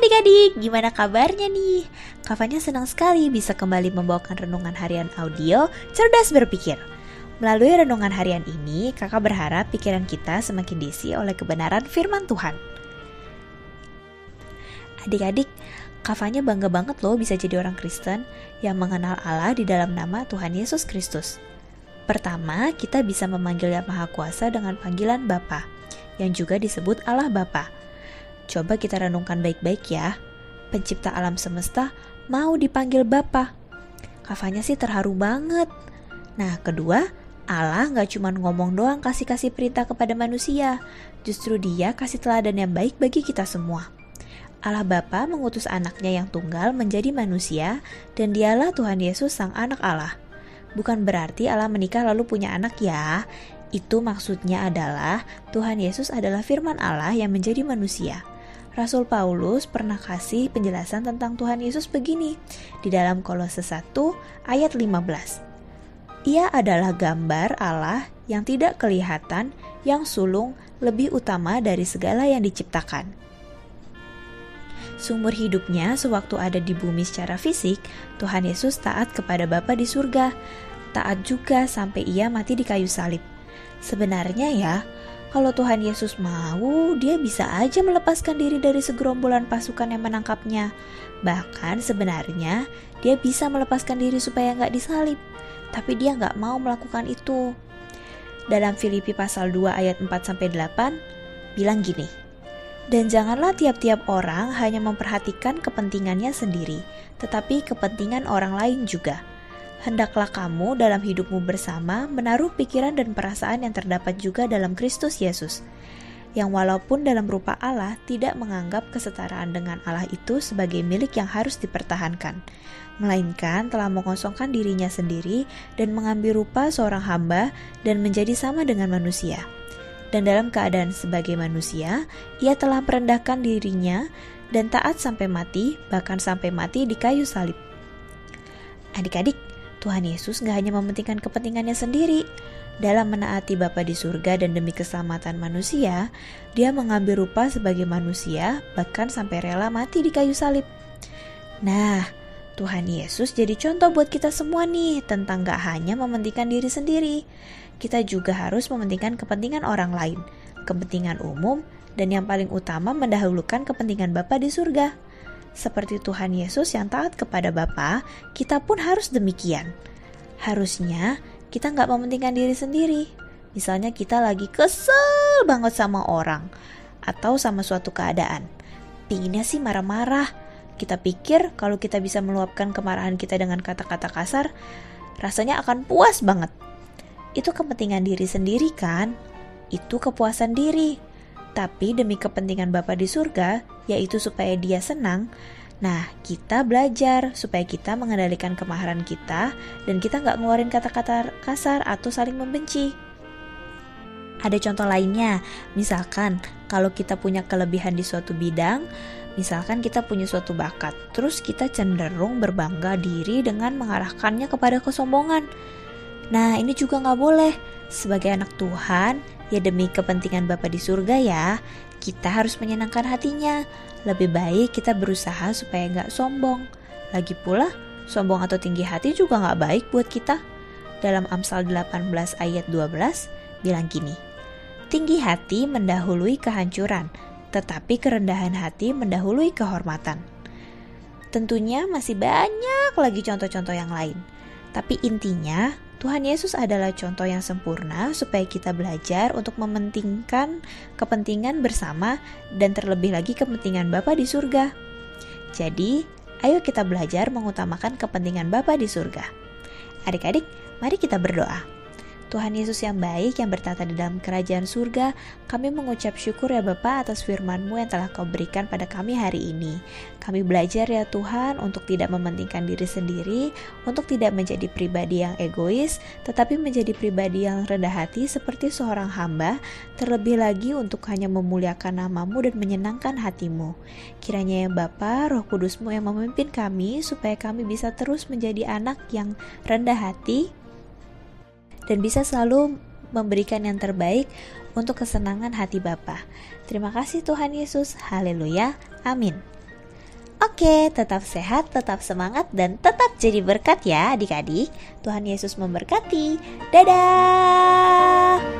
adik-adik, gimana kabarnya nih? Kavanya senang sekali bisa kembali membawakan renungan harian audio Cerdas Berpikir. Melalui renungan harian ini, kakak berharap pikiran kita semakin diisi oleh kebenaran firman Tuhan. Adik-adik, Kavanya bangga banget loh bisa jadi orang Kristen yang mengenal Allah di dalam nama Tuhan Yesus Kristus. Pertama, kita bisa memanggil Yang Maha Kuasa dengan panggilan Bapa, yang juga disebut Allah Bapa. Coba kita renungkan baik-baik ya. Pencipta alam semesta mau dipanggil Bapa. Kavanya sih terharu banget. Nah, kedua, Allah nggak cuma ngomong doang kasih-kasih perintah kepada manusia, justru dia kasih teladan yang baik bagi kita semua. Allah Bapa mengutus anaknya yang tunggal menjadi manusia dan dialah Tuhan Yesus sang anak Allah. Bukan berarti Allah menikah lalu punya anak ya. Itu maksudnya adalah Tuhan Yesus adalah firman Allah yang menjadi manusia. Rasul Paulus pernah kasih penjelasan tentang Tuhan Yesus begini di dalam Kolose 1 ayat 15. Ia adalah gambar Allah yang tidak kelihatan, yang sulung, lebih utama dari segala yang diciptakan. Sumur hidupnya sewaktu ada di bumi secara fisik, Tuhan Yesus taat kepada Bapa di surga. Taat juga sampai ia mati di kayu salib. Sebenarnya ya, kalau Tuhan Yesus mau, dia bisa aja melepaskan diri dari segerombolan pasukan yang menangkapnya. Bahkan sebenarnya dia bisa melepaskan diri supaya nggak disalib. Tapi dia nggak mau melakukan itu. Dalam Filipi pasal 2 ayat 4-8 bilang gini, Dan janganlah tiap-tiap orang hanya memperhatikan kepentingannya sendiri, tetapi kepentingan orang lain juga hendaklah kamu dalam hidupmu bersama menaruh pikiran dan perasaan yang terdapat juga dalam Kristus Yesus, yang walaupun dalam rupa Allah tidak menganggap kesetaraan dengan Allah itu sebagai milik yang harus dipertahankan, melainkan telah mengosongkan dirinya sendiri dan mengambil rupa seorang hamba dan menjadi sama dengan manusia. Dan dalam keadaan sebagai manusia, ia telah merendahkan dirinya dan taat sampai mati, bahkan sampai mati di kayu salib. Adik-adik, Tuhan Yesus gak hanya mementingkan kepentingannya sendiri. Dalam menaati Bapa di surga dan demi keselamatan manusia, dia mengambil rupa sebagai manusia, bahkan sampai rela mati di kayu salib. Nah, Tuhan Yesus jadi contoh buat kita semua nih tentang gak hanya mementingkan diri sendiri. Kita juga harus mementingkan kepentingan orang lain, kepentingan umum, dan yang paling utama mendahulukan kepentingan Bapa di surga. Seperti Tuhan Yesus yang taat kepada Bapa, kita pun harus demikian. Harusnya kita nggak mementingkan diri sendiri. Misalnya kita lagi kesel banget sama orang atau sama suatu keadaan. Pinginnya sih marah-marah. Kita pikir kalau kita bisa meluapkan kemarahan kita dengan kata-kata kasar, rasanya akan puas banget. Itu kepentingan diri sendiri kan? Itu kepuasan diri tapi demi kepentingan Bapa di surga, yaitu supaya dia senang, nah kita belajar supaya kita mengendalikan kemaharan kita dan kita nggak ngeluarin kata-kata kasar atau saling membenci. Ada contoh lainnya, misalkan kalau kita punya kelebihan di suatu bidang, misalkan kita punya suatu bakat, terus kita cenderung berbangga diri dengan mengarahkannya kepada kesombongan. Nah ini juga nggak boleh. Sebagai anak Tuhan, Ya demi kepentingan Bapa di surga ya, kita harus menyenangkan hatinya. Lebih baik kita berusaha supaya nggak sombong. Lagi pula, sombong atau tinggi hati juga nggak baik buat kita. Dalam Amsal 18 ayat 12 bilang gini, Tinggi hati mendahului kehancuran, tetapi kerendahan hati mendahului kehormatan. Tentunya masih banyak lagi contoh-contoh yang lain. Tapi intinya, Tuhan Yesus adalah contoh yang sempurna supaya kita belajar untuk mementingkan kepentingan bersama dan terlebih lagi kepentingan Bapa di surga. Jadi, ayo kita belajar mengutamakan kepentingan Bapa di surga. Adik-adik, mari kita berdoa. Tuhan Yesus yang baik yang bertata di dalam kerajaan surga, kami mengucap syukur ya Bapa atas firman-Mu yang telah Kau berikan pada kami hari ini. Kami belajar ya Tuhan untuk tidak mementingkan diri sendiri, untuk tidak menjadi pribadi yang egois, tetapi menjadi pribadi yang rendah hati seperti seorang hamba, terlebih lagi untuk hanya memuliakan namamu dan menyenangkan hatimu. Kiranya ya Bapa, roh kudusmu yang memimpin kami supaya kami bisa terus menjadi anak yang rendah hati, dan bisa selalu memberikan yang terbaik untuk kesenangan hati Bapa. Terima kasih Tuhan Yesus. Haleluya. Amin. Oke, tetap sehat, tetap semangat, dan tetap jadi berkat ya adik-adik. Tuhan Yesus memberkati. Dadah!